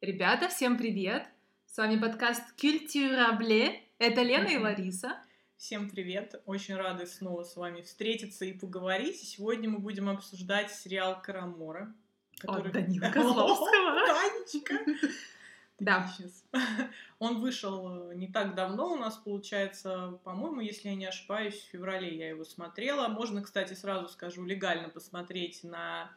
Ребята, всем привет! С вами подкаст Культурабле. Это Лена и Лариса. Всем привет! Очень рады снова с вами встретиться и поговорить. Сегодня мы будем обсуждать сериал «Карамора». Который... От Данила Козловского. Танечка! Да. Он вышел э, не так давно у нас, получается, по-моему, если я не ошибаюсь, в феврале я его смотрела. Можно, кстати, сразу скажу, легально посмотреть на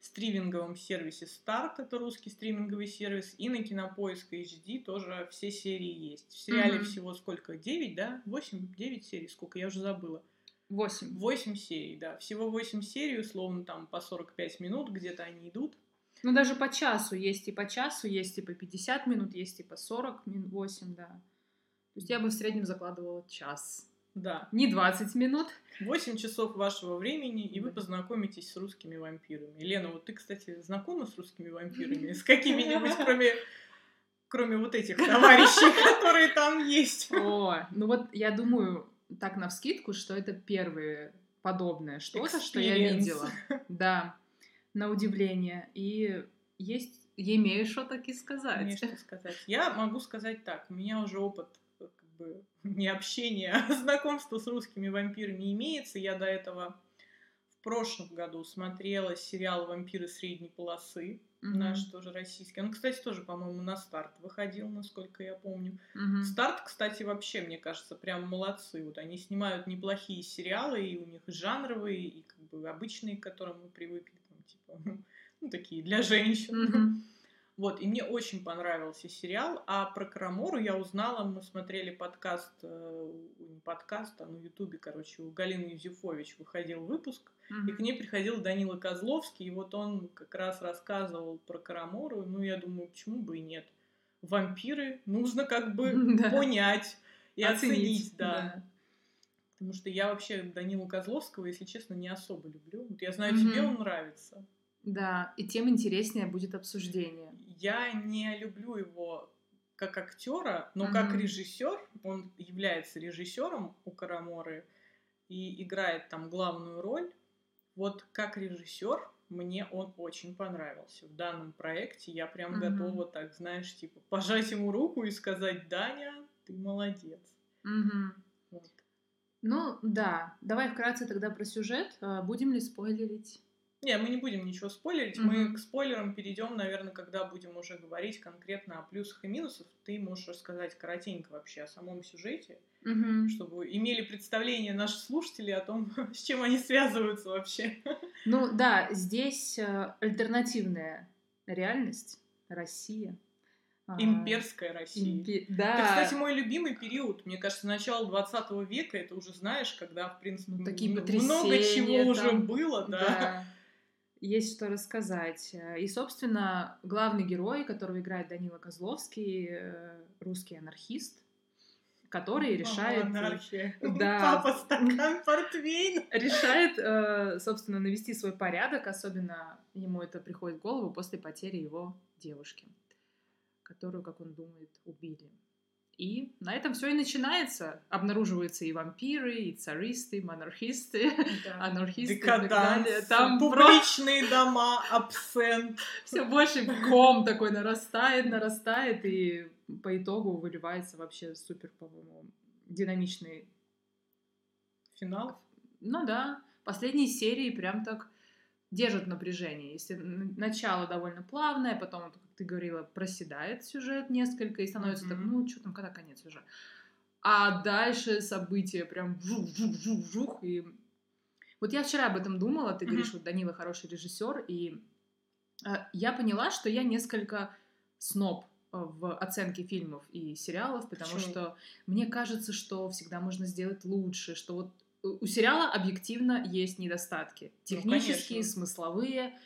стриминговом сервисе Старт, это русский стриминговый сервис, и на Кинопоиск HD тоже все серии есть. В сериале mm-hmm. всего сколько? 9, да? 8, 9 серий, сколько? Я уже забыла. 8. 8 серий, да. Всего 8 серий, условно, там по 45 минут где-то они идут. Ну, даже по часу есть и по часу, есть и по 50 минут, есть и по 40 минут, 8, да. То есть я бы в среднем закладывала час. Да. Не 20 минут. 8 часов вашего времени, и вы познакомитесь с русскими вампирами. Лена, вот ты, кстати, знакома с русскими вампирами? С какими-нибудь, кроме кроме вот этих товарищей, которые там есть. О, ну вот я думаю, так на вскидку, что это первое подобное что-то, что я видела. Да на удивление. И есть, имею что таки сказать. Имею что сказать. Я могу сказать так, у меня уже опыт бы не общения, а знакомства с русскими вампирами имеется. Я до этого в прошлом году смотрела сериал «Вампиры средней полосы», mm-hmm. наш тоже российский. Он, кстати, тоже, по-моему, на старт выходил, насколько я помню. Mm-hmm. Старт, кстати, вообще, мне кажется, прям молодцы. Вот они снимают неплохие сериалы, и у них жанровые, и как бы обычные, к которым мы привыкли типа, ну, такие для женщин. Mm-hmm. Вот, и мне очень понравился сериал. А про Карамору я узнала, мы смотрели подкаст, э, не подкаст, а на Ютубе, короче, у Галины Юзефович выходил выпуск, mm-hmm. и к ней приходил Данила Козловский, и вот он как раз рассказывал про Карамору. Ну, я думаю, почему бы и нет. Вампиры нужно как бы понять и оценить, да. Потому что я вообще Данилу Козловского, если честно, не особо люблю. Вот я знаю, тебе он нравится. Да, и тем интереснее будет обсуждение. Я не люблю его как актера, но mm-hmm. как режиссер, он является режиссером у Караморы и играет там главную роль. Вот как режиссер мне он очень понравился. В данном проекте я прям mm-hmm. готова так, знаешь, типа пожать ему руку и сказать, Даня, ты молодец. Mm-hmm. Вот. Ну, да. Давай вкратце тогда про сюжет. А, будем ли спойлерить? Не, мы не будем ничего спойлерить. Mm-hmm. Мы к спойлерам перейдем, наверное, когда будем уже говорить конкретно о плюсах и минусах. Ты можешь рассказать коротенько вообще о самом сюжете, mm-hmm. чтобы имели представление наши слушатели о том, с чем они связываются вообще. Ну да, здесь э, альтернативная реальность, Россия. А, Имперская Россия. Импи... Да. Это, кстати, мой любимый период. Мне кажется, начало 20 века, это уже знаешь, когда, в принципе, ну, такие много чего там... уже было, да. да. Есть что рассказать. И, собственно, главный герой, которого играет Данила Козловский, э, русский анархист, который решает... Анархия. Да. Папа, стакан портвейн. Решает, э, собственно, навести свой порядок, особенно ему это приходит в голову после потери его девушки которую, как он думает, убили. И на этом все и начинается. Обнаруживаются и вампиры, и царисты, и монархисты, да. анархисты Декаданс, и так далее. Там публичные про... дома, абсент. Все больше ком такой нарастает, нарастает, и по итогу выливается вообще супер, по-моему, динамичный финал. Ну да, последние серии прям так держат напряжение. Если начало довольно плавное, потом, как ты говорила, проседает сюжет несколько и становится mm-hmm. так, ну, что там, когда конец уже. А дальше события прям жух-жух-жух-жух. И вот я вчера об этом думала, ты mm-hmm. говоришь, вот Данила хороший режиссер, и э, я поняла, что я несколько сноб э, в оценке фильмов и сериалов, потому Почему? что мне кажется, что всегда можно сделать лучше, что вот у сериала объективно есть недостатки. Ну, Технические, ну, смысловые,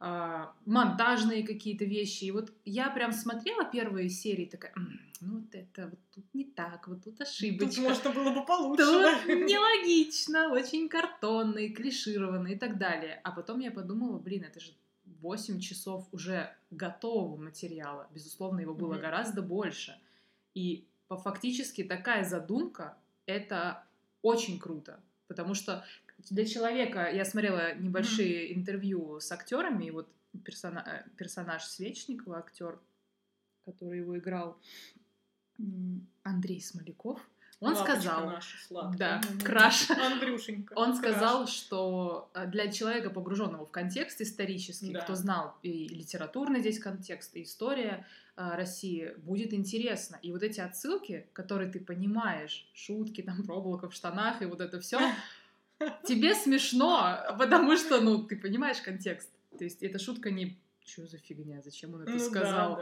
э, монтажные какие-то вещи. И вот я прям смотрела первые серии, такая, ну вот это вот тут не так, вот тут ошибочка. Тут можно было бы получше. Тут нелогично, очень картонный, клишированный и так далее. А потом я подумала, блин, это же 8 часов уже готового материала. Безусловно, его было mm-hmm. гораздо больше. И фактически такая задумка — это очень круто, потому что для человека, я смотрела небольшие mm-hmm. интервью с актерами, и вот персона, э, персонаж Свечникова, актер, который его играл Андрей Смоляков, он Лапочка сказал, наша сладкая. да, краш. Андрюшенька. Он краш. сказал, что э, для человека, погруженного в контекст исторический, Да. кто знал и литературный здесь контекст, и история э, России, будет интересно. И вот эти отсылки, которые ты понимаешь, шутки, там, проблока в штанах и вот это все, тебе смешно, потому что, ну, ты понимаешь контекст. То есть эта шутка не что за фигня, зачем он это Ну да, сказал.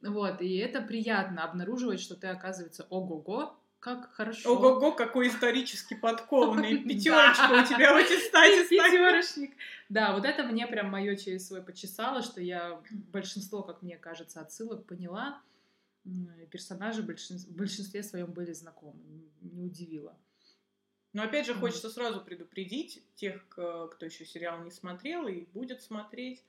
да. Вот, и это приятно обнаруживать, что ты, оказывается, ого-го, как хорошо. Ого-го, какой исторически подкованный. Пятерочка у тебя в аттестате. Пятерочник. Да, вот это мне прям мое через свой почесало, что я большинство, как мне кажется, отсылок поняла. Персонажи в большинстве, своем были знакомы. Не удивило. Но опять же, хочется сразу предупредить тех, кто еще сериал не смотрел и будет смотреть,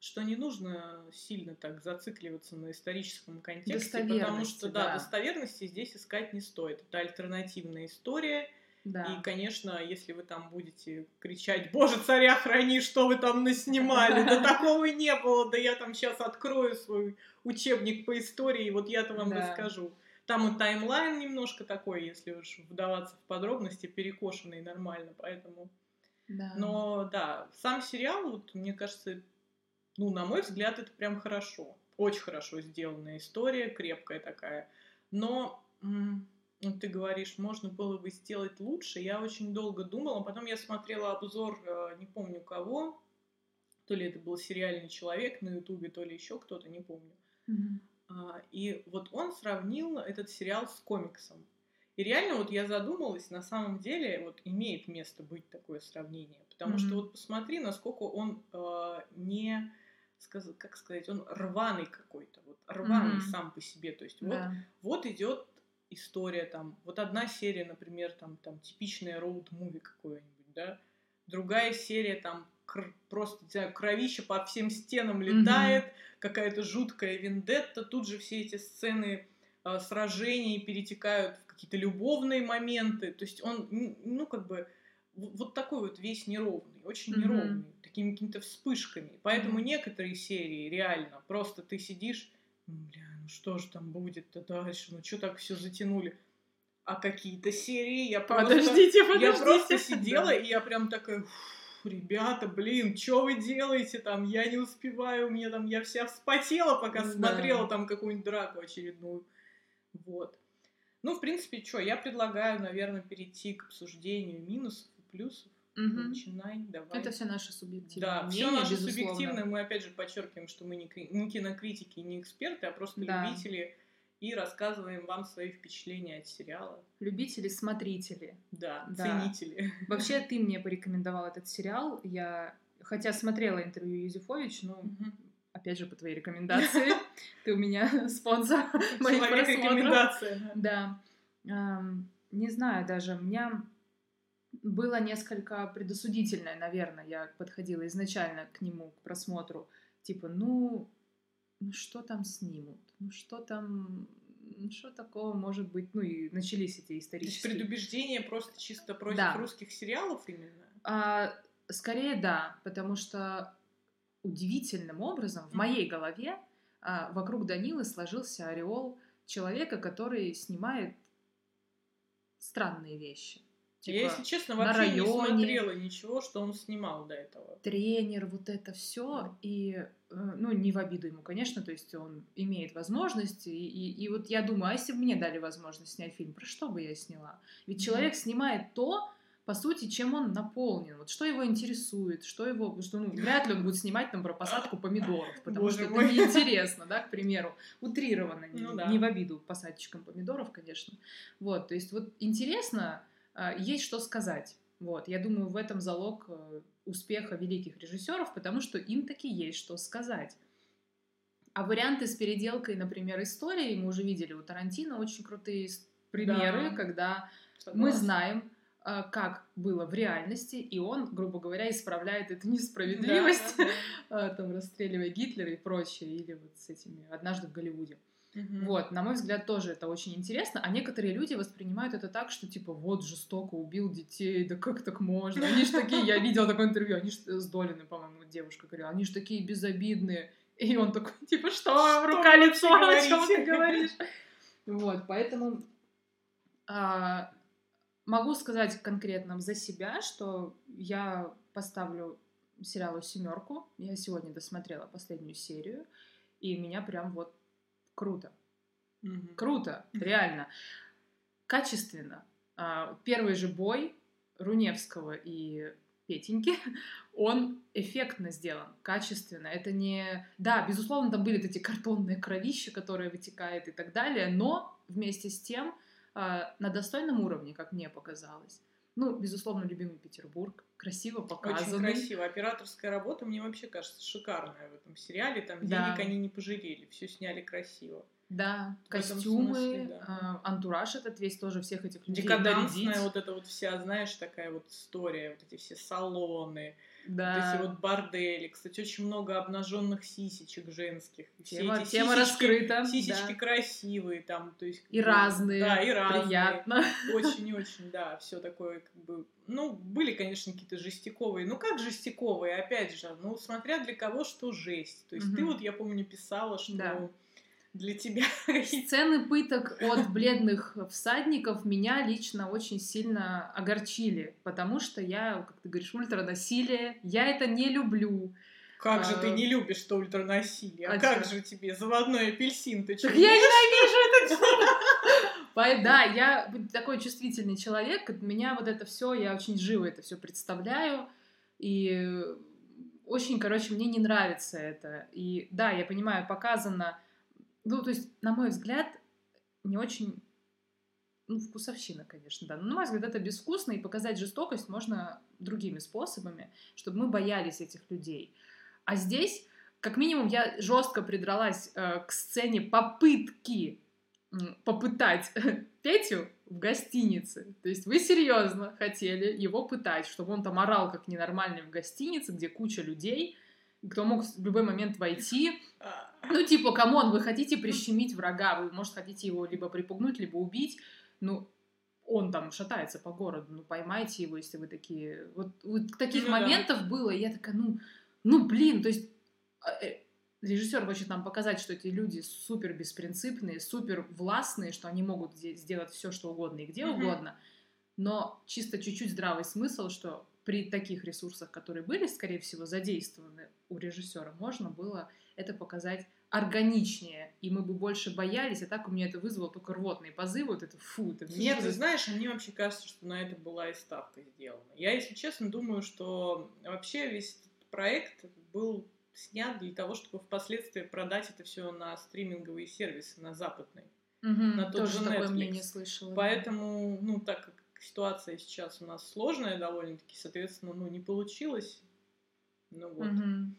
что не нужно сильно так зацикливаться на историческом контексте, потому что, да, да. достоверности здесь искать не стоит. Это альтернативная история, Да. и, конечно, если вы там будете кричать «Боже, царя храни, что вы там наснимали? Да такого и не было, да я там сейчас открою свой учебник по истории, вот я-то вам Да. расскажу». Там и таймлайн немножко такой, если уж вдаваться в подробности, перекошенный нормально, поэтому... Да. Но да, сам сериал, вот, мне кажется, ну, на мой взгляд, это прям хорошо. Очень хорошо сделанная история, крепкая такая. Но, ты говоришь, можно было бы сделать лучше. Я очень долго думала. Потом я смотрела обзор, э, не помню кого. То ли это был сериальный человек на Ютубе, то ли еще кто-то, не помню. А, И вот он сравнил этот сериал с комиксом. И реально вот я задумалась, на самом деле вот имеет место быть такое сравнение. Потому что Мгм. вот посмотри, насколько он э, не, как сказать, он рваный какой-то. Вот рваный Мгм. сам по себе. То есть вот, Да. вот идет история там, вот одна серия, например, там, там типичная роуд-муви какое-нибудь, да, другая серия там кр- просто, не знаю, кровища по всем стенам летает, какая-то жуткая вендетта, тут же все эти сцены э, сражений перетекают в какие-то любовные моменты, то есть он, ну, как бы, вот такой вот весь неровный, очень Мгм. неровный, такими какими-то вспышками. Поэтому Мгм. некоторые серии реально просто ты сидишь, бля, ну что же там будет-то дальше, ну что так все затянули. А какие-то серии я просто... Подождите, подождите. Я просто сидела, и я прям такая, «Фу, ребята, блин, что вы делаете там? Я не успеваю, у меня там, я вся вспотела, пока Да. смотрела там какую-нибудь драку очередную. Вот. Ну, в принципе, что, я предлагаю, наверное, перейти к обсуждению минусов плюсов. Мгм. Начинай, давай. Это все наши субъективные Да, все наше безусловно. субъективное. Мы опять же подчеркиваем, что мы не, кри- не кинокритики, не эксперты, а просто Да. любители и рассказываем вам свои впечатления от сериала. Любители, смотрители. Да, Да. ценители. Вообще, ты мне порекомендовал этот сериал. Я, хотя смотрела интервью Юзефович, но, опять же, по твоей рекомендации. Ты у меня спонсор моих просмотров. рекомендация. Да. Не знаю даже, у меня было несколько предосудительное, наверное, я подходила изначально к нему, к просмотру. Типа, ну, ну что там снимут? Ну что там, ну что такого может быть? Ну и начались эти То есть исторические... предубеждение просто чисто против Да. русских сериалов именно? А, скорее да, потому что удивительным образом в моей голове а, вокруг Данилы сложился ореол человека, который снимает странные вещи. Я, Типа, если честно, на вообще не районе. смотрела ничего, что он снимал до этого. тренер, вот это все, и, э, ну, не в обиду ему, конечно, то есть он имеет возможности, и, и, и вот я думаю, а если бы мне дали возможность снять фильм, про что бы я сняла? Ведь человек снимает то, по сути, чем он наполнен, вот что его интересует, что его, что ну, вряд ли он будет снимать там про посадку помидоров, потому Боже что это мой. неинтересно, да, к примеру, утрированно, не, Ну да. не в обиду посадчикам помидоров, конечно. Вот, то есть вот интересно, есть что сказать. Вот, я думаю, в этом залог э, успеха великих режиссеров, потому что им таки есть что сказать. А варианты с переделкой, например, истории, мы уже видели у Тарантино очень крутые примеры, Да. когда мы Согласна. знаем, а, как было в реальности, и он, грубо говоря, исправляет эту несправедливость, Да, да, а, там, расстреливая Гитлера и прочее, или вот с этими «Однажды в Голливуде». Мгм. Вот, на мой взгляд, тоже это очень интересно, а некоторые люди воспринимают это так, что типа вот жестоко убил детей, да как так можно? Они же такие, я видела такое интервью, они же с Долиной, по-моему, девушка говорила, они же такие безобидные. И он такой, типа, что, рука-лицо, о чем ты говоришь? Вот, поэтому а, могу сказать конкретно за себя, что я поставлю сериалу семерку. Я сегодня досмотрела последнюю серию, и меня прям вот круто. Мгм. Круто, реально. Качественно. А, Первый же бой Руневского и Петеньки, он эффектно сделан, качественно. Это не... Да, безусловно, там были эти картонные кровища, которые вытекают и так далее, но вместе с тем а, на достойном уровне, как мне показалось. Ну, безусловно, любимый Петербург, красиво Очень показанный. красиво. Операторская работа мне вообще кажется шикарная в этом сериале. Там Да. денег они не пожалели, все сняли красиво. Да, В костюмы, смысле, да. а, антураж этот весь тоже всех этих людей Декадансная нарядить. вот эта вот вся, знаешь, такая вот история, вот эти все салоны, Да. вот эти вот бордели. Кстати, очень много обнаженных сисечек женских. И все Тема, эти тема сисечки- раскрыта. Сисечки да. красивые там, то есть... И бы, разные. Да, и разные. Приятно. Очень-очень, да, все такое, как бы, ну, были, конечно, какие-то жестяковые, ну, как жестяковые, опять же, ну, смотря для кого что жесть, то есть ты Мгм. вот, я помню, писала, что Да. Для тебя. Сцены пыток от бледных всадников меня лично очень сильно огорчили, потому что я, как ты говоришь, ультранасилие, я это не люблю. Как же А, ты не любишь что ультранасилие, а, а как же тебе заводной апельсин, ты Так я ненавижу это дело. Да, я такой чувствительный человек, от меня вот это все, я очень живо это все представляю, и очень, короче, мне не нравится это. И да, я понимаю, показано, ну, то есть, на мой взгляд, не очень, ну, вкусовщина, конечно, да, но, на мой взгляд, это безвкусно, и показать жестокость можно другими способами, чтобы мы боялись этих людей. А здесь, как минимум, я жестко придралась э, к сцене попытки попытать Петю в гостинице. То есть вы серьезно хотели его пытать, чтобы он там орал как ненормальный в гостинице, где куча людей, кто мог в любой момент войти. А, Ну, типа, come on, вы хотите прищемить врага, вы, может, хотите его либо припугнуть, либо убить. Ну, он там шатается по городу, ну, поймайте его, если вы такие... Вот, вот таких Ну да. моментов было, и я такая, ну, ну, блин, то есть э, режиссер хочет нам показать, что эти люди супер беспринципные, супер властные, что они могут сделать все, что угодно и где Мгм. угодно, но чисто чуть-чуть здравый смысл, что при таких ресурсах, которые были, скорее всего, задействованы у режиссера, можно было это показать органичнее, и мы бы больше боялись, а так у меня это вызвало только рвотные позывы, вот это фу, это Слушай, ты знаешь, мне вообще кажется, что на это была и ставка сделана. Я, если честно, думаю, что вообще весь этот проект был снят для того, чтобы впоследствии продать это все на стриминговые сервисы, на западные. Мгм, на тот тоже же такое Netflix. мнение слышала. да. Поэтому, ну, так как ситуация сейчас у нас сложная довольно-таки, соответственно, ну, не получилось. Ну вот. Мгм.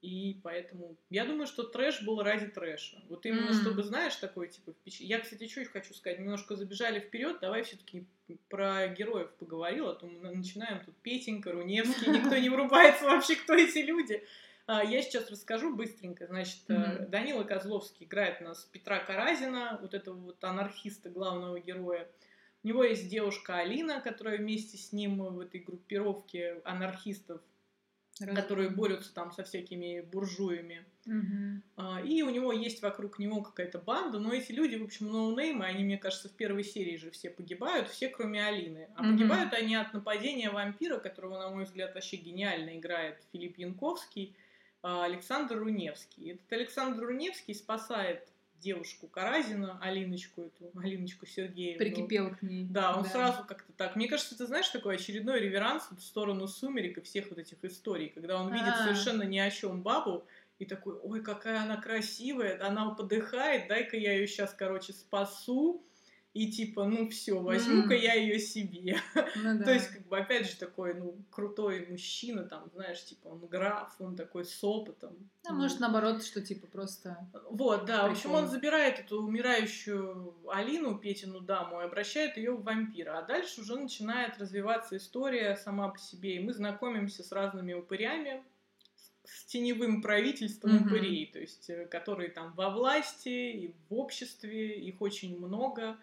И поэтому я думаю, что трэш был ради трэша. Вот именно М. чтобы, знаешь, такой типа впеч- Я, кстати, что еще хочу сказать, немножко забежали вперед. Давай все-таки про героев поговорил, а то мы начинаем тут Петенька, Руневский, никто не врубается вообще, кто эти люди. А, Я сейчас расскажу быстренько. Значит, Мгм. Данила Козловский играет у нас Петра Каразина, вот этого вот анархиста, главного героя. У него есть девушка Алина, которая вместе с ним в этой группировке анархистов которые борются там со всякими буржуями. А, И у него есть вокруг него какая-то банда, но эти люди, в общем, ноунеймы, они, мне кажется, в первой серии же все погибают, все кроме Алины. А Мгм. погибают они от нападения вампира, которого, на мой взгляд, вообще гениально играет Филипп Янковский, а, Александр Руневский. Этот Александр Руневский спасает девушку Каразина, Алиночку эту, Алиночку Сергеевну. Прикипел к ней. Да, он сразу как-то так. Мне кажется, ты знаешь, такой очередной реверанс в сторону сумерек и всех вот этих историй, когда он видит А. совершенно ни о чем бабу и такой, ой, какая она красивая, она подыхает, дай-ка я ее сейчас, короче, спасу. И типа, ну все, возьму-ка М. я ее себе. Ну да. То есть, как бы, опять же, такой, ну, крутой мужчина, там, знаешь, типа, он граф, он такой с опытом. А может, наоборот, что типа просто... Вот, да. В общем, он забирает эту умирающую Алину, Петину даму, и обращает ее в вампира. А дальше уже начинает развиваться история сама по себе. И мы знакомимся с разными упырями, с теневым правительством Мгм. упырей, то есть, э, которые там во власти и в обществе, их очень много.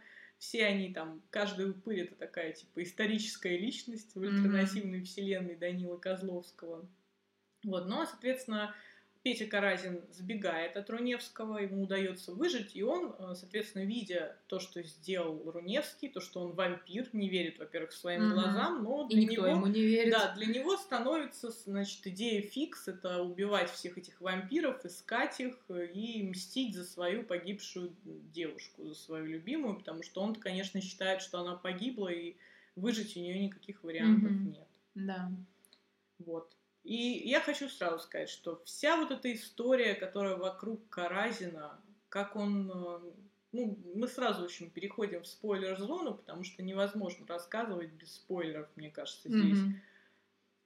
Все они там, каждый упырь это такая, типа, историческая личность в альтернативной вселенной Данила Козловского. Вот, но, соответственно, Петя Каразин сбегает от Руневского, ему удается выжить, и он, э, соответственно, видя то, что сделал Руневский, то, что он вампир, не верит, во-первых, своим угу. глазам, но для и никто него, ему не верит. Да, для него становится, значит, идея фикс, это убивать всех этих вампиров, искать их э, и мстить за свою погибшую девушку, за свою любимую, потому что он, конечно, считает, что она погибла, и выжить у нее никаких вариантов угу. нет. Да. Вот. И я хочу сразу сказать, что вся вот эта история, которая вокруг Каразина, как он... Э, ну, мы сразу очень переходим в спойлер-зону, потому что невозможно рассказывать без спойлеров, мне кажется, здесь. Mm-hmm.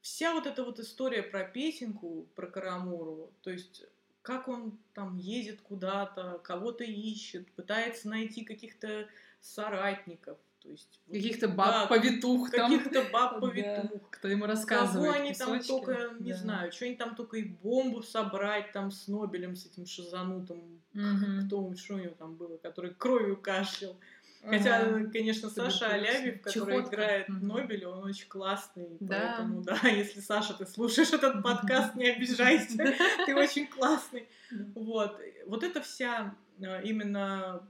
Вся вот эта вот история про Петеньку, про Карамуру, то есть как он там едет куда-то, кого-то ищет, пытается найти каких-то соратников, то есть каких-то баб-повитух да, Каких-то баб-повитух. Да, кто ему рассказывает Кого они там только, не да. знаю, что они там только и бомбу собрать там с Нобелем, с этим шизанутым, угу. кто, что у него там было, который кровью кашлял. Хотя, ага. конечно, Саша Алябьев, который Чехотка. играет угу. Нобеля, он очень классный. Да. Поэтому, да, если, Саша, ты слушаешь этот подкаст, не обижайся. Ты очень классный. Вот. Вот это вся э, именно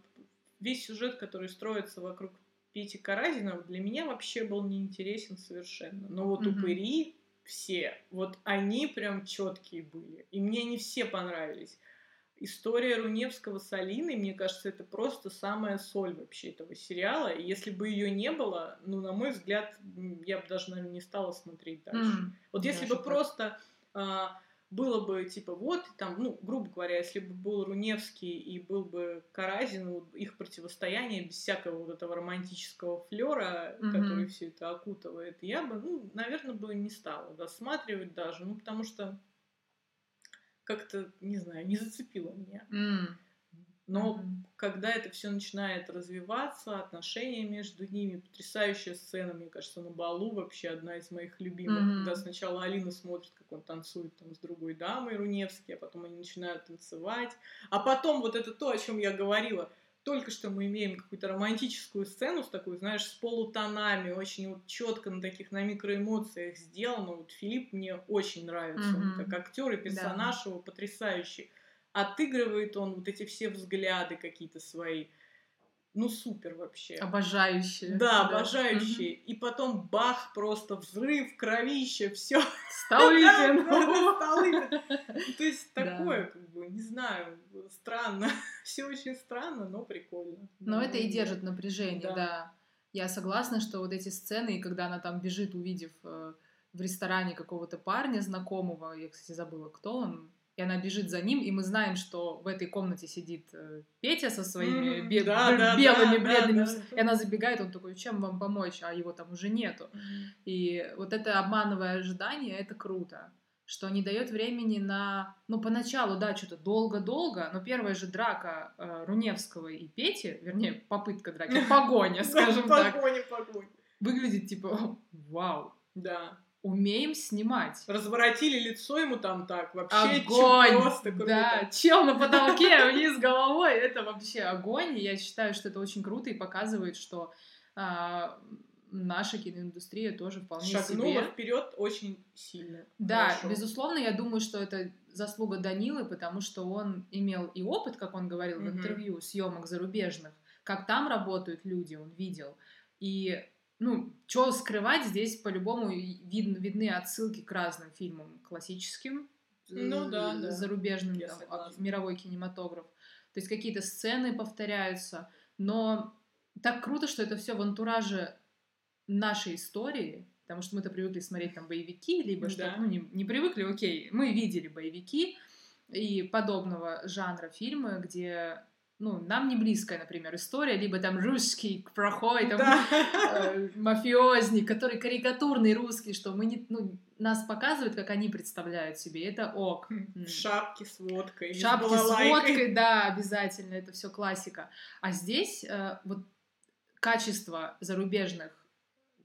весь сюжет, который строится вокруг Пети Каразина для меня вообще был неинтересен совершенно. Но вот mm-hmm. упыри все, вот они прям четкие были. И мне они все понравились. История Руневского с Алиной, мне кажется, это просто самая соль вообще этого сериала. И если бы ее не было, ну, на мой взгляд, я бы даже, наверное, не стала смотреть дальше. Mm, вот если бы так. просто а, было бы типа вот там, ну, грубо говоря, если бы был Руневский и был бы Каразин, вот, их противостояние без всякого вот этого романтического флера, mm-hmm. который все это окутывает, я бы, ну, наверное, бы не стала досматривать даже, ну, потому что как-то, не знаю, не зацепило меня. Mm. Но mm-hmm. Когда это все начинает развиваться, отношения между ними, потрясающая сцена, мне кажется, на балу вообще одна из моих любимых. Mm-hmm. Когда сначала Алина смотрит, как он танцует там с другой дамой Руневский, а потом они начинают танцевать. А потом вот это то, о чем я говорила. Только что мы имеем какую-то романтическую сцену с такой, знаешь, с полутонами, очень вот четко на таких, на микроэмоциях сделано. Вот Филипп мне очень нравится, mm-hmm. он как актер и персонаж да. его потрясающий отыгрывает он вот эти все взгляды какие-то свои. Ну, супер вообще. Обожающие. Да, да. обожающие. Угу. И потом бах, просто взрыв, кровище, все. Столыпин. То есть такое, как бы, не знаю, странно. Все очень странно, но прикольно. Но это и держит напряжение, да. Я согласна, что вот эти сцены, когда она там бежит, увидев э, в ресторане какого-то парня знакомого, я, кстати, забыла, кто он, и она бежит за ним, и мы знаем, что в этой комнате сидит э, Петя со своими бе- да, да, белыми, да, бледными, да, да. и она забегает, он такой, чем вам помочь, а его там уже нету. И вот это обманывая ожидание, это круто, что не дает времени на, ну, поначалу, да, что-то долго-долго, но первая же драка э, Руневского и Пети, вернее, попытка драки, погоня, скажем так, выглядит типа, вау. Да умеем снимать. Разворотили лицо ему там так, вообще огонь! просто круто. Да, чел на потолке вниз головой, это вообще огонь. И я считаю, что это очень круто и показывает, что а, наша киноиндустрия тоже вполне Шагнула себе... вперед очень сильно. Да, Хорошо. безусловно, я думаю, что это заслуга Данилы, потому что он имел и опыт, как он говорил mm-hmm. в интервью, съемок зарубежных, как там работают люди, он видел. И ну, что скрывать, здесь по-любому вид, видны отсылки к разным фильмам классическим, ну, да, да. зарубежным, там, мировой кинематограф. То есть какие-то сцены повторяются, но так круто, что это все в антураже нашей истории, потому что мы-то привыкли смотреть там боевики, либо да. что ну, не, не привыкли, окей, мы видели боевики и подобного жанра фильмы, где ну, нам не близкая, например, история, либо там русский проходит, там, да. э, мафиозник, который карикатурный русский, что мы не, ну, нас показывают, как они представляют себе, это ок. В шапке с водкой. Шапки с, с водкой, да, обязательно, это все классика. А здесь э, вот качество зарубежных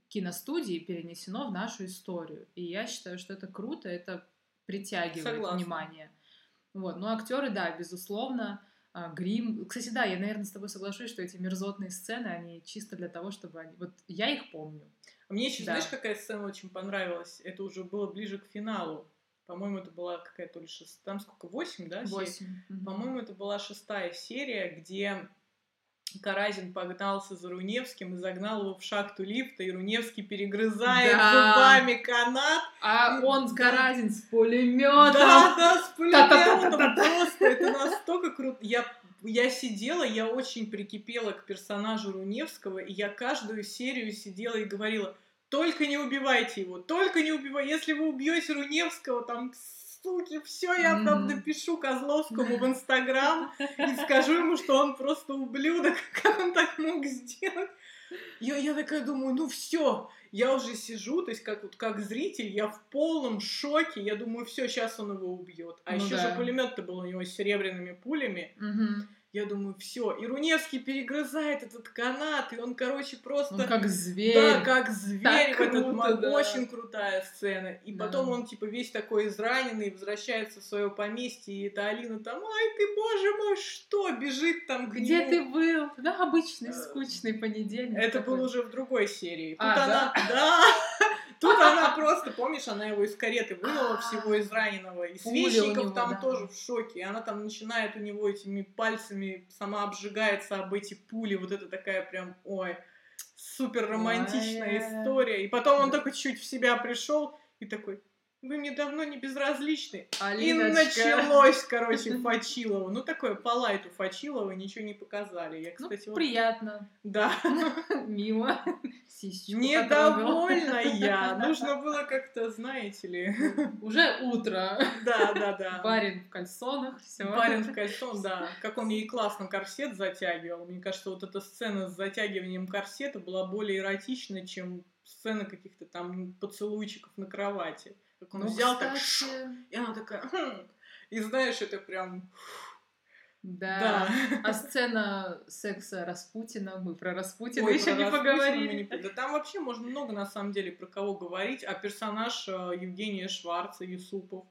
киностудий перенесено в нашу историю. И я считаю, что это круто, это притягивает Согласна. внимание. Вот. Но актеры, да, безусловно, грим. Кстати, да, я, наверное, с тобой соглашусь, что эти мерзотные сцены, они чисто для того, чтобы они... Вот я их помню. А мне еще, да. знаешь, какая сцена очень понравилась? Это уже было ближе к финалу. По-моему, это была какая-то ли шест... Там сколько? Восемь, да? Восемь. Мгм. По-моему, это была шестая серия, где Каразин погнался за Руневским и загнал его в шахту лифта, и Руневский перегрызает Да. зубами канат. А он с. Каразин с пулеметом. Да, да, с пулеметом просто. Это настолько круто. Я, я сидела, я очень прикипела к персонажу Руневского, и я каждую серию сидела и говорила, только не убивайте его, только не убивайте. Если вы убьете Руневского, там, суки, все, я там Мгм. напишу Козловскому в Инстаграм и скажу ему, что он просто ублюдок, как он так мог сделать. Я, я такая думаю, ну все, я уже сижу, то есть как, вот, как зритель, я в полном шоке, я думаю, все, сейчас он его убьет. А Ну еще да. же пулемет-то был у него с серебряными пулями. Мгм. Я думаю, все. И Руневский перегрызает этот канат, и он, короче, просто... Он как зверь. Да, как зверь Так в этот круто, момент. да. Очень крутая сцена. И Да. потом он, типа, весь такой израненный, возвращается в свое поместье, и эта Алина там, ай ты, боже мой, что? Бежит там к Где нему. ты был? Да, обычный, Э, скучный понедельник. Это такой. был уже в другой серии. Тут А, она, да, тут она просто, помнишь, она его из кареты вынула всего израненного. И Пуля у Свечников там тоже в шоке. И она там начинает у него этими пальцами сама обжигается об эти пули. Вот это такая прям, ой, супер романтичная история. И потом он только чуть в себя пришел и такой, вы мне давно не безразличны. И Алиночка. началось, короче, Фачилова. Ну, такое по лайту Фачилова, ничего не показали. Я, Ну, кстати, вот- приятно, Да. мило. Сисечку потрогал. Недовольная. Нужно было как-то, знаете ли. Уже утро. Да, да, да. Барин в кальсонах, все. Барин в кольцо, да. Как он ей классно корсет затягивал. Мне кажется, вот эта сцена с затягиванием корсета была более эротична, чем сцена каких-то там поцелуйчиков на кровати. Как он Ну, взял так, кстати, и она такая, «Хм». и знаешь, это прям, Да. да. А сцена секса Распутина, мы про Распутина Ой, еще про не Распутина поговорили. не Да там вообще можно много, на самом деле, про кого говорить. А персонаж э, Евгения Шварца, Юсупов.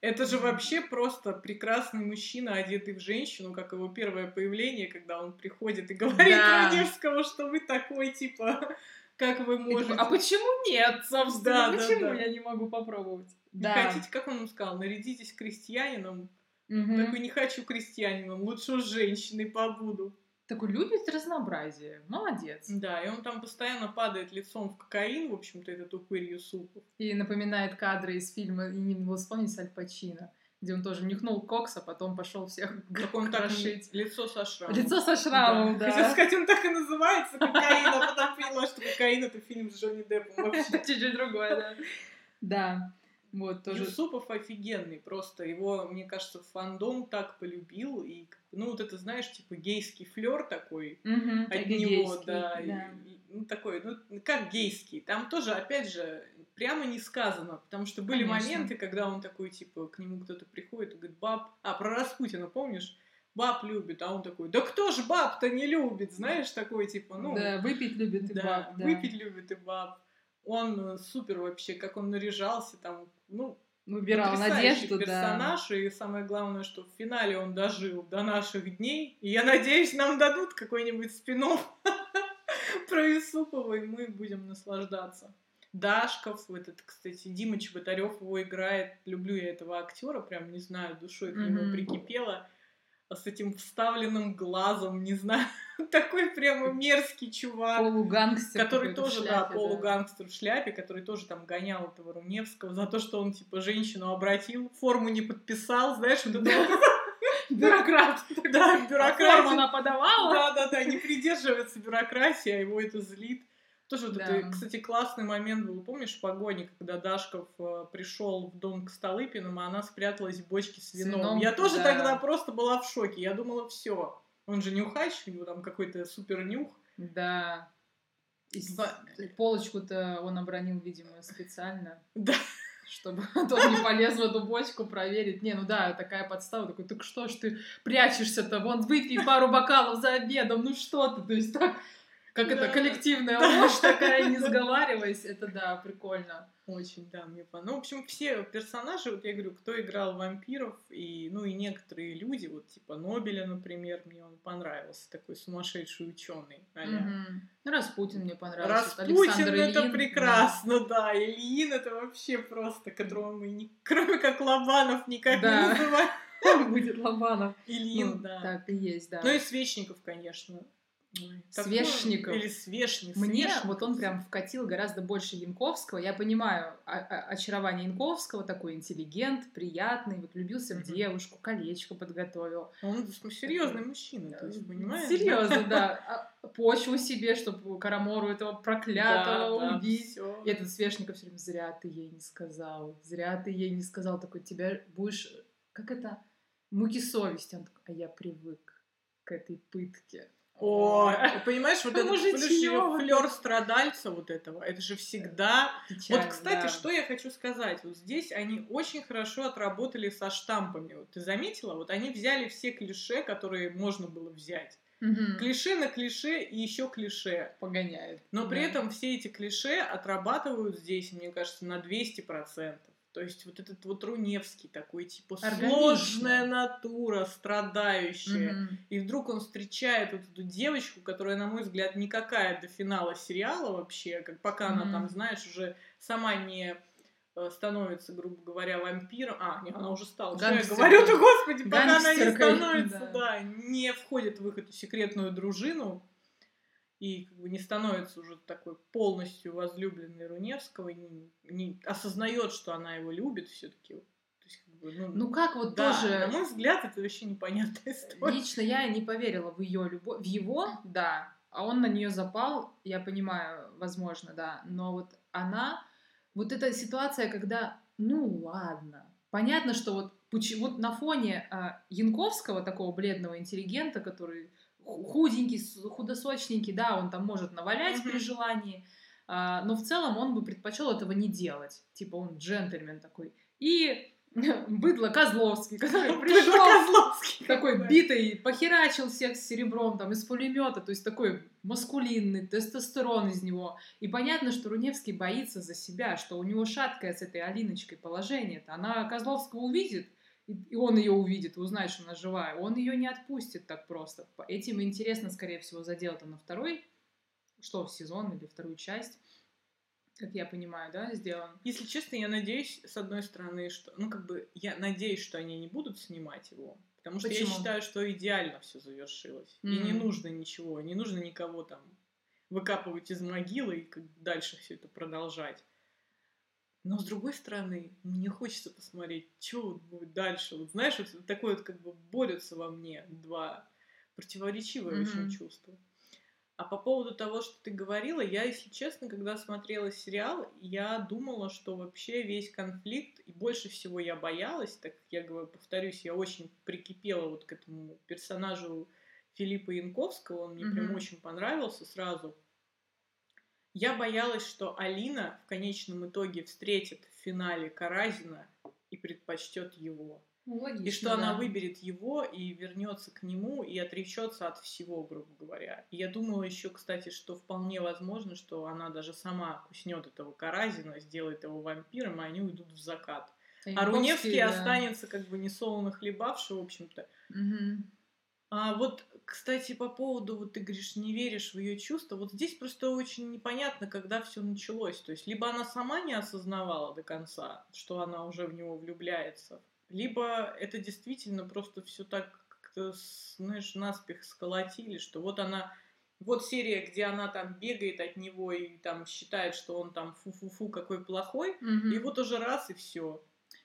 Это же вообще просто прекрасный мужчина, одетый в женщину, как его первое появление, когда он приходит и говорит Да. Рудевскому, что вы такой, типа, как вы И можете... А почему нет, собственно? Да, да, почему да. я не могу попробовать? Не Да. хотите, как он ему сказал, нарядитесь крестьянином? Мгм. Такой, не хочу крестьянином, лучше с женщиной побуду. Такой любит разнообразие. Молодец. Да, и он там постоянно падает лицом в кокаин, в общем-то, этот упырь Юсупов. И напоминает кадры из фильма, и не могу вспомнить, Аль Пачино, где он тоже нюхнул кокс, а потом пошел всех крошить. лицо со шрамом. Лицо со шрамом, да. Хотела сказать, он так и называется, кокаин, а потом поняла, что кокаин это фильм с Джонни Деппом вообще. Чуть-чуть другое, да. Да. Вот, тоже. Юсупов офигенный, просто его, мне кажется, фандом так полюбил, и, ну, вот это, знаешь, типа гейский флер такой от него, да, да. и, ну, такой, ну, как гейский, там тоже, опять же, прямо не сказано, потому что были Конечно. моменты, когда он такой, типа, к нему кто-то приходит и говорит, баб, а, про Распутина, помнишь? Баб любит, а он такой, да кто ж баб-то не любит, знаешь, такой, типа, ну, Да, выпить любит и да, баб, да. выпить любит и баб. Он э, супер вообще, как он наряжался там, ну, Выбирал надежду, да. персонаж, и самое главное, что в финале он дожил до наших дней, и я надеюсь, нам дадут какой-нибудь спин про Юсупова, и мы будем наслаждаться. Дашков, этот, кстати, Дима Чеботарев его играет. Люблю я этого актера, прям не знаю, душой к нему Мгм. прикипела. А с этим вставленным глазом, не знаю, такой прямо мерзкий чувак. Полугангстер. Который тоже, да, шляпе, полугангстер в шляпе, который тоже там гонял этого Руневского за то, что он, типа, женщину обратил, форму не подписал, знаешь, вот это Бюрократ. да, А форму бюрократия. она подавала? Да, да, да, не придерживается бюрократии, а его это злит. Тоже вот Да. это, кстати, классный момент был, помнишь, в погоне, когда Дашков э, пришел в дом к Столыпиным, а она спряталась в бочке с С вином. вином, Я тоже да. тогда просто была в шоке. Я думала, все. Он же нюхач, у него там какой-то супер нюх. Да. И с- Ба- полочку-то он обронил, видимо, специально. Да. Чтобы тот не полез в эту бочку проверить. Не, ну да, такая подстава. Такой, так что ж ты прячешься-то? Вон, выпей пару бокалов за обедом. Ну что ты? То есть так... как это, Да. коллективная ложь такая, не сговариваясь. Это да, прикольно. Очень, да, мне понравилось. Ну, в общем, все персонажи, вот я говорю, кто играл вампиров, и, ну, и некоторые люди, вот типа Нобеля, например, мне он понравился, такой сумасшедший ученый. Мгм. Ну, Распутин мне понравился. Распутин Александр это Ильин, прекрасно, да. Ильин это вообще просто, которого мы, ни- кроме как Лобанов, никак Да. не называем. да. Будет Лобанов. Ильин, Ну, да. Так и есть, да. Ну и Свечников, конечно. Свешников. Или Свешник. Мне Свешников. вот он прям вкатил гораздо больше Янковского. Я понимаю очарование Янковского, такой интеллигент, приятный, вот влюбился в Мгм. девушку, колечко подготовил. Он серьезный мужчина, то есть, понимаешь? Серьезно, да. А Почву себе, чтобы Карамору этого проклятого убить. Всё. И этот Свешников все время, зря ты ей не сказал, зря ты ей не сказал, такой, тебя будешь, как это, муки совести. Он такой, а я привык к этой пытке. О, понимаешь, вот этот Мужичьё. флер страдальца вот этого, это же всегда... Печально, Вот, кстати, да. что я хочу сказать. Вот здесь они очень хорошо отработали со штампами. Вот ты заметила? Вот они взяли все клише, которые можно было взять. Мгм. Клише на клише и еще клише. Погоняет. Но при Да. этом все эти клише отрабатывают здесь, мне кажется, на 200%. То есть вот этот вот Руневский такой, типа, Органично. сложная натура, страдающая. Мгм. И вдруг он встречает вот эту девочку, которая, на мой взгляд, никакая до финала сериала вообще, как пока она Мгм. там, знаешь, уже сама не э, становится, грубо говоря, вампиром. А, не, она уже стала. Что я говорю-то, господи, пока она не становится, да. да, не входит в их эту секретную дружину и как бы не становится уже такой полностью возлюбленной Руневского, не, не осознает, что она его любит все-таки. То как бы, ну, Ну как вот да, тоже... на мой взгляд, это вообще непонятная история. Лично я не поверила в ее любовь, в его, да, а он на нее запал, я понимаю, возможно, да, но вот она, вот эта ситуация, когда, ну ладно, понятно, что вот, вот на фоне а, Янковского, такого бледного интеллигента, который худенький, худосочненький, да, он там может навалять Мгм. при желании, а, но в целом он бы предпочел этого не делать, типа он джентльмен такой. И быдло Козловский, который пришел Козловский такой битый, похерачил всех с серебром, там, из пулемета, то есть такой маскулинный, тестостерон из него. И понятно, что Руневский боится за себя, что у него шаткое с этой Алиночкой положение. -то. Она Козловского увидит, и он ее увидит, и узнает, что она живая. Он ее не отпустит так просто. Этим интересно, скорее всего, заделать на второй, что, сезон или вторую часть, как я понимаю, да, сделан. Если честно, я надеюсь, с одной стороны, что, ну, как бы, я надеюсь, что они не будут снимать его, потому что я Почему? считаю, что идеально все завершилось. И не нужно ничего, не нужно никого там выкапывать из могилы и как дальше все это продолжать. Но с другой стороны, мне хочется посмотреть, что будет дальше. Вот знаешь, вот такое вот как бы борются во мне два противоречивые очень Мгм. чувства. А по поводу того, что ты говорила, я, если честно, когда смотрела сериал, я думала, что вообще весь конфликт, и больше всего я боялась, так как я говорю, повторюсь, я очень прикипела вот к этому персонажу Филиппа Янковского, он мне прям Мгм. очень понравился сразу. Я боялась, что Алина в конечном итоге встретит в финале Каразина и предпочтет его. Ну, логично, И что она да. выберет его и вернется к нему и отречется от всего, грубо говоря. И я думала еще, кстати, что вполне возможно, что она даже сама куснет этого Каразина, сделает его вампиром, и они уйдут в закат. А Янковский, Руневский да. останется как бы несолоно хлебавший, в общем-то. Мгм. А вот, кстати, по поводу, вот ты говоришь, не веришь в ее чувства, вот здесь просто очень непонятно, когда все началось. То есть, либо она сама не осознавала до конца, что она уже в него влюбляется, либо это действительно просто все так как-то, знаешь, наспех сколотили, что вот она вот серия, где она там бегает от него и там считает, что он там фу-фу-фу какой плохой, Мгм. и вот уже раз и все.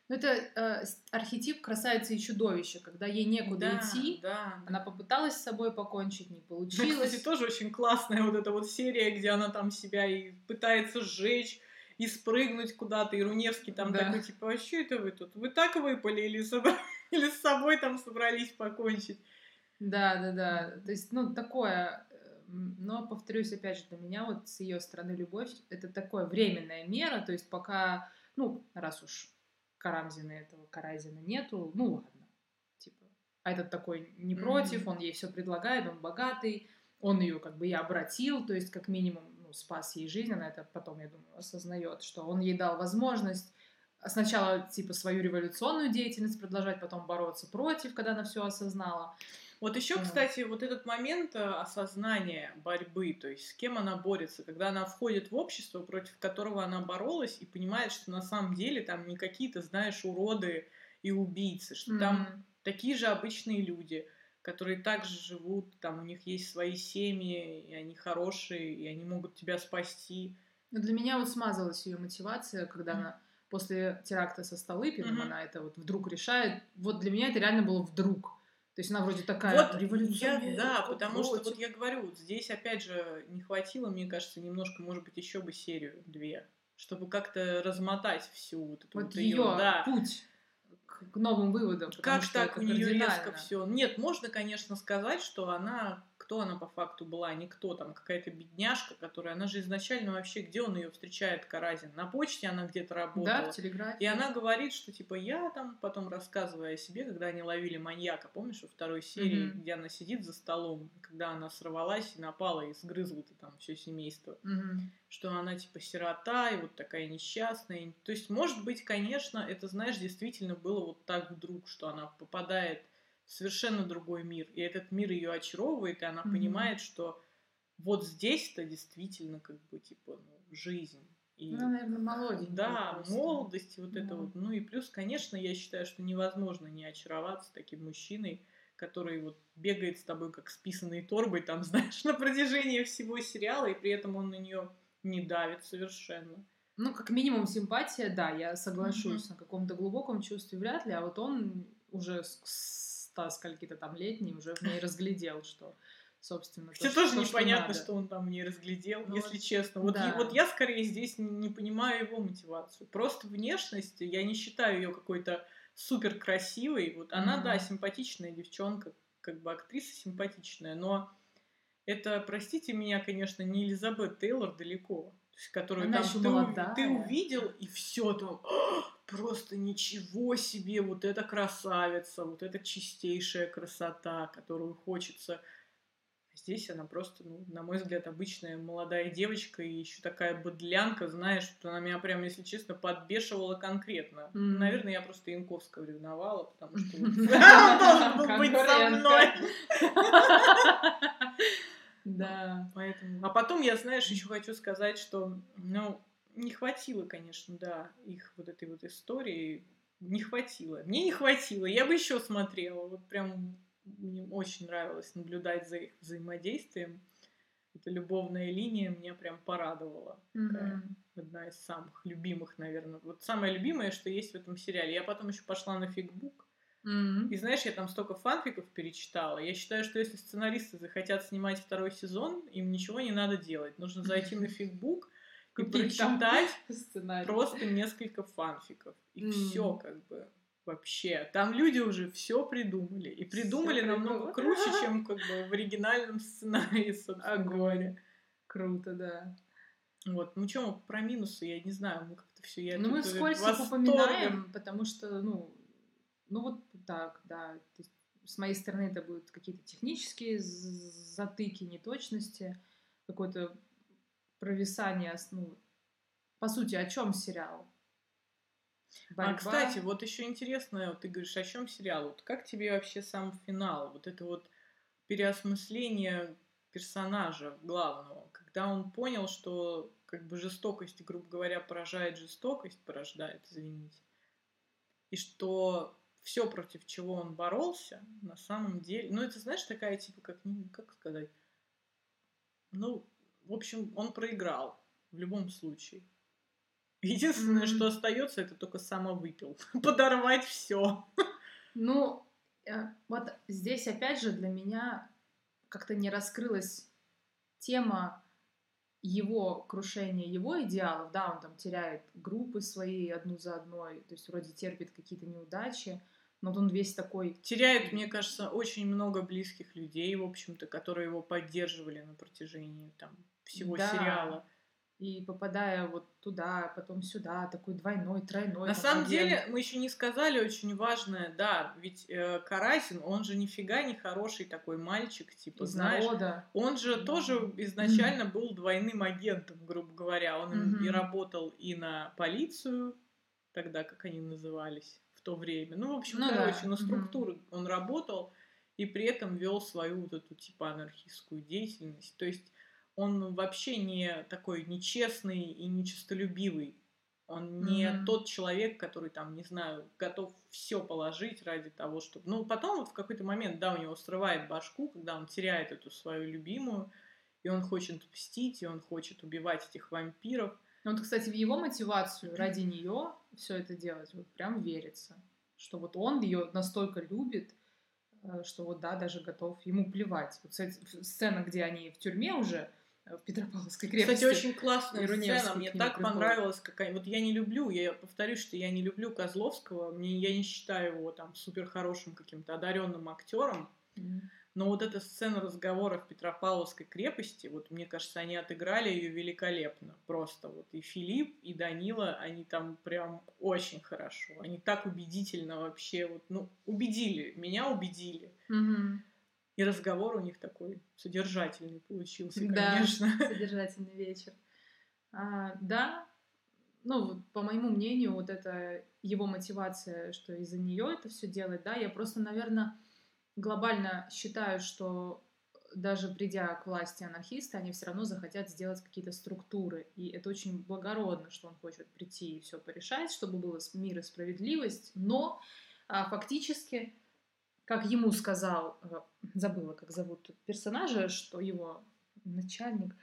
Ну, это э, архетип красавицы и чудовища, когда ей некуда идти. да. Она попыталась с собой покончить, не Ну, получилось. кстати, тоже очень классная вот эта вот серия, где она там себя и пытается сжечь, и спрыгнуть куда-то, и Руневский там Да. такой, типа, а что это вы тут? Вы так выпали или, собра- или с собой там собрались покончить? Да, да, да. То есть, ну, такое. э, Но, повторюсь, опять же, для меня вот с ее стороны любовь это такое временная мера. То есть, пока, ну, раз уж Карамзина этого Каразина нету, ну ладно. Типа. А этот такой не против, он ей все предлагает, он богатый, он ее как бы и обратил, то есть как минимум ну, спас ей жизнь, она это потом, я думаю, осознает, что он ей дал возможность сначала типа свою революционную деятельность продолжать, потом бороться против, когда она все осознала. Вот еще, кстати, вот этот момент э, осознания борьбы, то есть с кем она борется, когда она входит в общество, против которого она боролась, и понимает, что на самом деле там не какие-то, знаешь, уроды и убийцы, что mm-hmm. там такие же обычные люди, которые также живут, там у них есть свои семьи, и они хорошие, и они могут тебя спасти. Но для меня вот смазалась ее мотивация, когда mm-hmm. она после теракта со Столыпиным, mm-hmm. она это вот вдруг решает. Вот для меня это реально было вдруг то есть она вроде такая вот революционная. Да, потому против. что вот я говорю, вот здесь опять же не хватило, мне кажется, немножко, может быть, еще бы серию две, чтобы как-то размотать всю вот эту вот, вот ее, ее да. путь к новым выводам. Как так у нее резко все? Нет, можно, конечно, сказать, что она кто она по факту была, никто там, какая-то бедняжка, которая, она же изначально вообще, где он ее встречает, Каразин? На почте она где-то работала. Да, в телеграфе. И она говорит, что типа я там, потом рассказывая о себе, когда они ловили маньяка, помнишь, во второй серии, mm-hmm. где она сидит за столом, когда она сорвалась и напала и сгрызла это там все семейство, mm-hmm. что она типа сирота и вот такая несчастная. То есть, может быть, конечно, это, знаешь, действительно было вот так вдруг, что она попадает совершенно другой мир. И этот мир ее очаровывает, и она mm-hmm. понимает, что вот здесь-то действительно как бы типа ну, жизнь. И, ну, наверное, молоденькая. Да, просто. молодость, вот да. это вот. Ну и плюс, конечно, я считаю, что невозможно не очароваться таким мужчиной, который вот бегает с тобой как с писаной торбой, там, знаешь, на протяжении всего сериала, и при этом он на нее не давит совершенно. Ну, как минимум симпатия, да, я соглашусь, mm-hmm. на каком-то глубоком чувстве вряд ли, а вот он уже с ста скольки-то там летний уже в ней разглядел, что собственно. Хотя то, тоже что, непонятно, что, что он там не разглядел, ну, если честно. Вот, да. и, вот я скорее здесь не, не понимаю его мотивацию. Просто внешность, я не считаю ее какой-то супер красивой. Вот mm-hmm. она, да, симпатичная девчонка, как бы актриса симпатичная, но это, простите меня, конечно, не Элизабет Тейлор далеко. То есть, которую Она там ты, ты увидел, и все там просто ничего себе, вот эта красавица, вот эта чистейшая красота, которую хочется. Здесь она просто, ну, на мой взгляд, обычная молодая девочка и еще такая бодлянка, знаешь, что она меня прям, если честно, подбешивала конкретно. Mm. Наверное, я просто Янковского ревновала, потому что он должен был быть со мной. Да. Поэтому. А потом я, знаешь, еще хочу сказать, что, ну, не хватило, конечно, да, их вот этой вот истории. Не хватило. Мне не хватило. Я бы еще смотрела. Вот прям мне очень нравилось наблюдать за их взаимодействием. Эта любовная линия меня прям порадовала. Mm-hmm. Одна из самых любимых, наверное. Вот самое любимое, что есть в этом сериале. Я потом еще пошла на фигбук. Mm-hmm. И знаешь, я там столько фанфиков перечитала. Я считаю, что если сценаристы захотят снимать второй сезон, им ничего не надо делать. Нужно зайти на фигбук и прочитать просто несколько фанфиков. И mm. все как бы вообще. Там люди уже все придумали. И придумали все намного придумали. круче, чем как бы в оригинальном сценарии, собственно говоря. Круто, да. Вот, ну что, про минусы, я не знаю, мы как-то все я Ну, мы вскользь упоминаем, потому что, ну, ну вот так, да. То есть, с моей стороны это будут какие-то технические затыки, неточности, какой-то провисание, ну, по сути, о чем сериал? А, Борьба. А, кстати, вот еще интересно, вот ты говоришь, о чем сериал? Вот как тебе вообще сам финал? Вот это вот переосмысление персонажа главного, когда он понял, что как бы жестокость, грубо говоря, поражает жестокость, порождает, извините, и что все, против чего он боролся, на самом деле, ну это, знаешь, такая типа, как, как сказать, ну, в общем, он проиграл в любом случае. Единственное, mm-hmm. что остается, это только самовыпил. Подорвать все. Ну, э, вот здесь опять же для меня как-то не раскрылась тема его крушения, его идеалов. Да, он там теряет группы свои одну за одной, то есть вроде терпит какие-то неудачи, но вот он весь такой... Теряет, мне кажется, очень много близких людей, в общем-то, которые его поддерживали на протяжении там всего да. сериала. и попадая вот туда, потом сюда, такой двойной, тройной. На самом агент. деле, мы еще не сказали очень важное, да, ведь э, Карасин, он же нифига не хороший такой мальчик, типа, Из знаешь, народа. он же mm тоже изначально был двойным агентом, грубо говоря, он mm-hmm. и работал и на полицию, тогда как они назывались то время, ну, в общем, ну, короче, да. на структуру mm-hmm. он работал и при этом вел свою вот эту типа анархистскую деятельность, то есть он вообще не такой нечестный и нечестолюбивый. Он не mm-hmm. тот человек, который там, не знаю, готов все положить ради того, чтобы... Ну, потом вот в какой-то момент, да, у него срывает башку, когда он теряет эту свою любимую, и он хочет мстить, и он хочет убивать этих вампиров. Ну, вот, кстати, в его мотивацию ради нее все это делать, вот прям верится, что вот он ее настолько любит, э, что вот, да, даже готов ему плевать. Вот сцена, где они в тюрьме уже, в Петропавловской крепости. Кстати, очень классная сцена. Мне так приходит. понравилось, какая. Вот я не люблю, я повторюсь, что я не люблю Козловского. Мне я не считаю его там супер хорошим каким-то одаренным актером. Mm-hmm. Но вот эта сцена разговора в Петропавловской крепости, вот мне кажется, они отыграли ее великолепно. Просто вот и Филипп, и Данила, они там прям очень хорошо. Они так убедительно вообще, вот, ну, убедили, меня убедили. Mm-hmm. И разговор у них такой содержательный получился, да, конечно. содержательный вечер. А, да, ну, по моему мнению, вот это его мотивация, что из-за нее это все делать, да, я просто, наверное, глобально считаю, что даже придя к власти анархисты, они все равно захотят сделать какие-то структуры. И это очень благородно, что он хочет прийти и все порешать, чтобы было мир и справедливость. Но а, фактически как ему сказал, э, забыла, как зовут персонажа, что его начальник,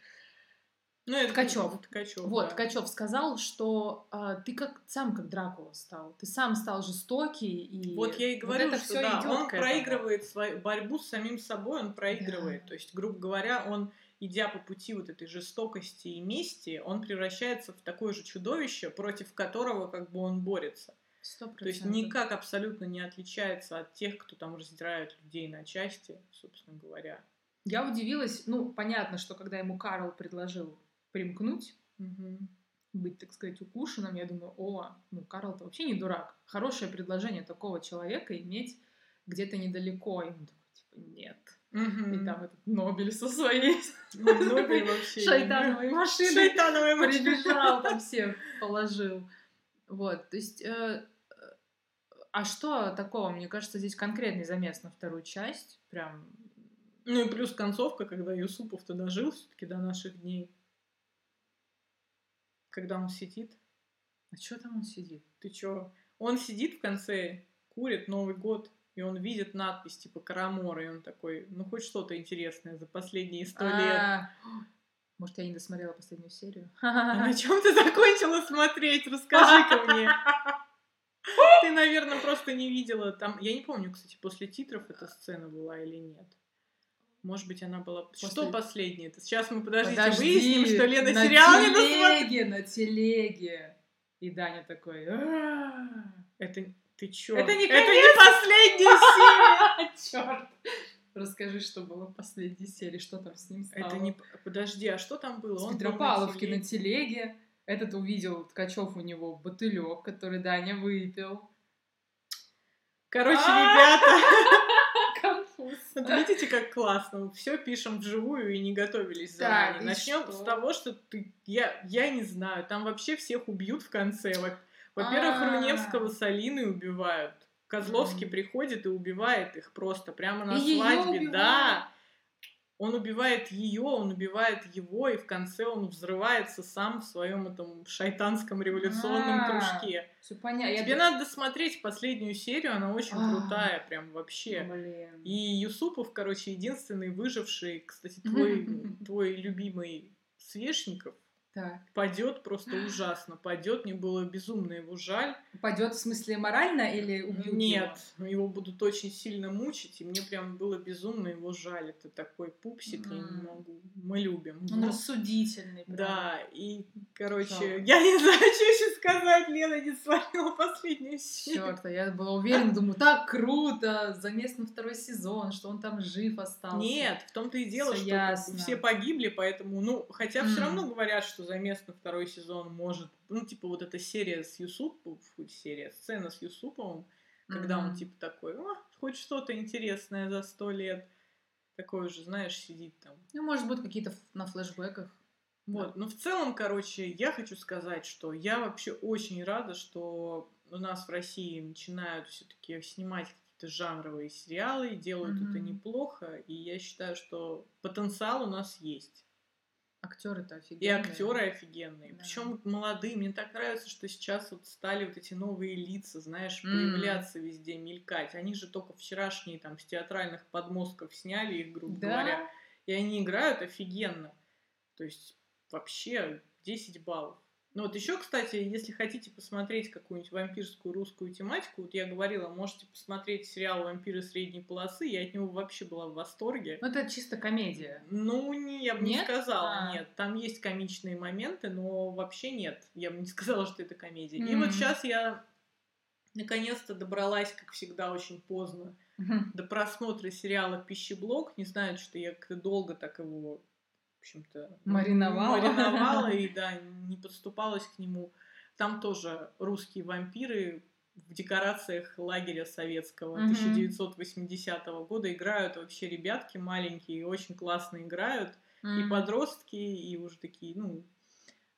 ну, это Ткачев. Ткачев. Вот, да. Ткачев сказал, что а, ты как сам как Дракула стал. Ты сам стал жестокий. И вот я и говорю, вот это что да, он проигрывает свою борьбу с самим собой, он проигрывает. Да. То есть, грубо говоря, он, идя по пути вот этой жестокости и мести, он превращается в такое же чудовище, против которого как бы он борется. 100%. То есть никак абсолютно не отличается от тех, кто там раздирает людей на части, собственно говоря. Я удивилась, ну, понятно, что когда ему Карл предложил примкнуть, угу. быть, так сказать, укушенным, я думаю, о, ну, Карл-то вообще не дурак. Хорошее предложение такого человека иметь где-то недалеко. И он такой, типа, нет. Угу. И там этот Нобель со своей Нобель вообще шайтановой машиной шайтановой прибежал, там всех положил. Вот, то есть, э, а что такого? Мне кажется, здесь конкретный замес на вторую часть, прям. Ну и плюс концовка, когда Юсупов-то дожил все-таки до наших дней. Когда он сидит. А что там он сидит? Ты чё? Он сидит в конце, курит Новый год, и он видит надпись типа Карамора, и он такой, ну хоть что-то интересное за последние сто лет. А, может, я не досмотрела последнюю серию? А на чем ты закончила смотреть? Расскажи-ка мне. Ты, наверное, просто не видела там. Я не помню, кстати, после титров эта сцена была или нет. Может быть, она была... После... Что последнее? Сейчас мы, подождите, Подожди, выясним, что Лена на сериал телеге, не досмотрела. На телеге. И Даня такой... Это ты чё? Это не, Это не последняя серия! Черт! Расскажи, что было в последней серии, что там с ним стало. Это не... Подожди, а что там было? С Он Петропавловки на телеге. Этот увидел Ткачев у него бутылек, который Даня выпил. Короче, ребята... Конфуз. Видите, как классно. Все пишем вживую и не готовились заранее. Начнем с того, что ты... Я, я не знаю, там вообще всех убьют в конце. Во-первых, а. Руневского с Алиной убивают. Козловский mm. приходит и убивает их просто прямо на и свадьбе, да. Он убивает ее, он убивает его, и в конце он взрывается сам в своем этом шайтанском революционном а, кружке. Все понятно. Тебе надо досмотреть последнюю серию, она очень а, крутая, прям вообще. Блин. И Юсупов, короче, единственный выживший, кстати, твой, твой любимый Свешников, так. Падет просто ужасно. Падет, мне было безумно его жаль. Падет в смысле морально или убьют Нет, его? его будут очень сильно мучить, и мне прям было безумно его жаль. Это такой пупсик, mm. я не могу. Мы любим. Он Но... рассудительный. Прям. Да, и, короче, Жалко. я не знаю, что еще сказать. Лена не смотрела последнюю серию. Черт, а я была уверена, думаю, так круто, замес на второй сезон, что он там жив остался. Нет, в том-то и дело, все что ясно. все погибли, поэтому, ну, хотя mm. все равно говорят, что что замес на второй сезон может... Ну, типа, вот эта серия с Юсуповым, серия, сцена с Юсуповым, когда mm-hmm. он, типа, такой, О, хоть что-то интересное за сто лет. Такой уже, знаешь, сидит там. Ну, может быть, какие-то на флешбеках. Вот, да. но в целом, короче, я хочу сказать, что я вообще очень рада, что у нас в России начинают все-таки снимать какие-то жанровые сериалы, делают mm-hmm. это неплохо, и я считаю, что потенциал у нас есть. Актеры-то офигенные. И актеры офигенные. Да. Причем молодые. Мне так нравится, что сейчас вот стали вот эти новые лица, знаешь, mm. появляться везде, мелькать. Они же только вчерашние там с театральных подмостков сняли их, грубо да? говоря. И они играют офигенно. То есть вообще 10 баллов. Ну вот еще, кстати, если хотите посмотреть какую-нибудь вампирскую русскую тематику, вот я говорила, можете посмотреть сериал «Вампиры средней полосы», я от него вообще была в восторге. Ну это чисто комедия. Ну, не, я бы нет? не сказала, а. нет. Там есть комичные моменты, но вообще нет. Я бы не сказала, что это комедия. Mm-hmm. И вот сейчас я наконец-то добралась, как всегда, очень поздно mm-hmm. до просмотра сериала «Пищеблок». Не знаю, что я как-то долго так его в общем-то, мариновала. мариновала и, да, не подступалась к нему. Там тоже русские вампиры в декорациях лагеря советского mm 1980 года играют вообще ребятки маленькие, очень классно играют, и подростки, и уже такие, ну,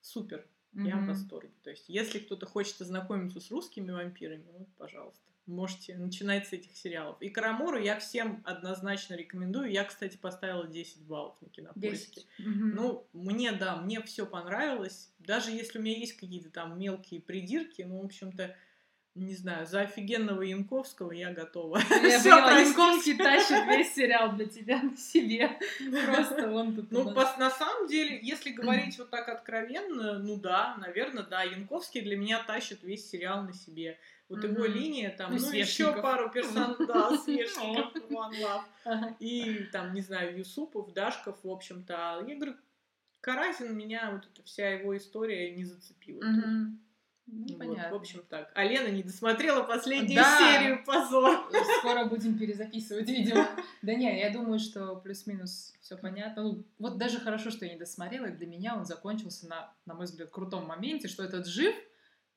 супер. Я в восторге. То есть, если кто-то хочет ознакомиться с русскими вампирами, вот, пожалуйста можете начинать с этих сериалов. И Карамору я всем однозначно рекомендую. Я, кстати, поставила 10 баллов на кинопоиске. Ну, мне, да, мне все понравилось. Даже если у меня есть какие-то там мелкие придирки, ну, в общем-то, не знаю, за офигенного Янковского я готова. Я поняла, Янковский тащит весь сериал для тебя на себе. Просто он тут Ну, на самом деле, если говорить вот так откровенно, ну да, наверное, да, Янковский для меня тащит весь сериал на себе. Вот его линия, там, ну, еще пару персонажей, да, свежников, One Love. И там, не знаю, Юсупов, Дашков, в общем-то. Я говорю, Каразин меня, вот эта вся его история не зацепила. Ну, вот, понятно. В общем так. А Лена не досмотрела последнюю да. серию, позор. Скоро будем перезаписывать видео. Да не, я думаю, что плюс-минус все понятно. Ну, вот даже хорошо, что я не досмотрела, и для меня он закончился на, на мой взгляд, крутом моменте, что этот жив,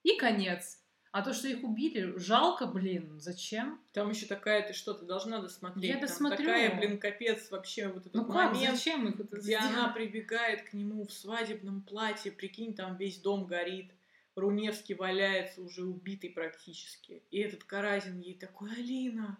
и конец. А то, что их убили, жалко, блин, зачем? Там еще такая, ты что, ты должна досмотреть. Я досмотрю. Там такая, блин, капец вообще вот этот ну, момент, как? Зачем их это где сделать? она прибегает к нему в свадебном платье, прикинь, там весь дом горит. Руневский валяется уже убитый практически. И этот Каразин ей такой, Алина,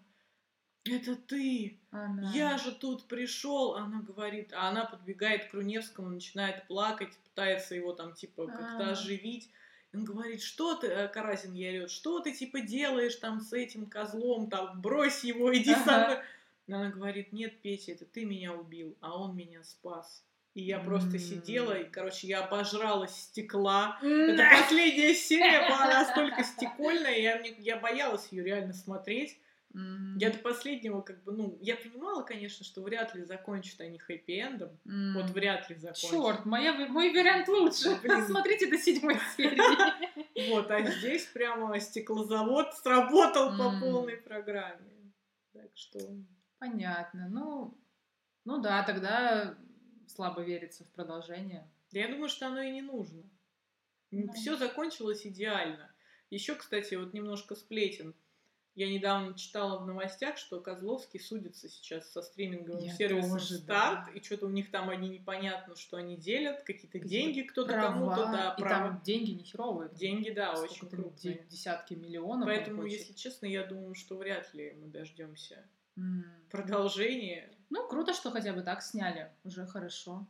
это ты, она. я же тут пришел, она говорит, а она подбегает к Руневскому, начинает плакать, пытается его там типа как-то оживить. Он говорит, что ты, э, Карасин ей орет, что ты типа делаешь там с этим козлом, там, брось его, иди ага. со мной. Она говорит, нет, Петя, это ты меня убил, а он меня спас. И я просто сидела, и, короче, я обожралась стекла. Это последняя серия была настолько стекольная, я, я боялась ее реально смотреть. Mm-hmm. Я до последнего, как бы, ну, я понимала, конечно, что вряд ли закончат они хэппи-эндом. Mm-hmm. Вот вряд ли закончат. Черт, моя, мой вариант лучше. Блин. Смотрите до седьмой серии. Вот, а здесь прямо стеклозавод сработал по полной программе. Так что... Понятно. Ну, ну да, тогда слабо верится в продолжение. Да я думаю, что оно и не нужно. Все закончилось идеально. Еще, кстати, вот немножко сплетен я недавно читала в новостях, что Козловский судится сейчас со стриминговым Я сервисом тоже, Старт, да. и что-то у них там они непонятно, что они делят, какие-то какие деньги кто-то кому-то, да, и права. там деньги не херовые. Деньги, да, очень крупные. Десятки миллионов. Поэтому, если честно, я думаю, что вряд ли мы дождемся mm. продолжения. Ну, круто, что хотя бы так сняли, уже хорошо.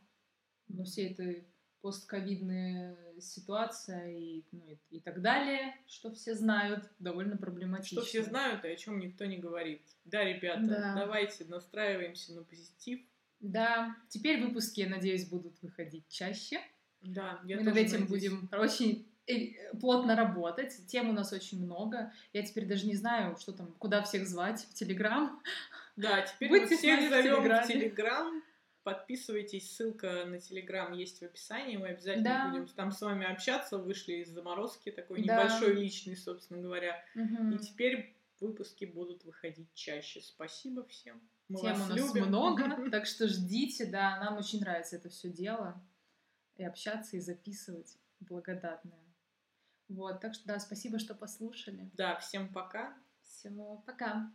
Но все это постковидная ситуация и, ну, и, и так далее, что все знают, довольно проблематично. Что все знают и о чем никто не говорит. Да, ребята, да. давайте настраиваемся на позитив. Да, теперь выпуски, я надеюсь, будут выходить чаще. Да, я Мы над этим надеюсь. будем очень э, плотно работать. Тем у нас очень много. Я теперь даже не знаю, что там, куда всех звать в Телеграм. Да, теперь Будьте мы всех зовем в Телеграм. Подписывайтесь, ссылка на Телеграм есть в описании, мы обязательно да. будем там с вами общаться. Вышли из заморозки, такой да. небольшой личный, собственно говоря. Угу. И теперь выпуски будут выходить чаще. Спасибо всем. Мы Тем вас у нас любим. много, так что ждите, да, нам очень нравится это все дело. и общаться, и записывать. Благодатная. Вот, так что да, спасибо, что послушали. Да, всем пока. Все, пока.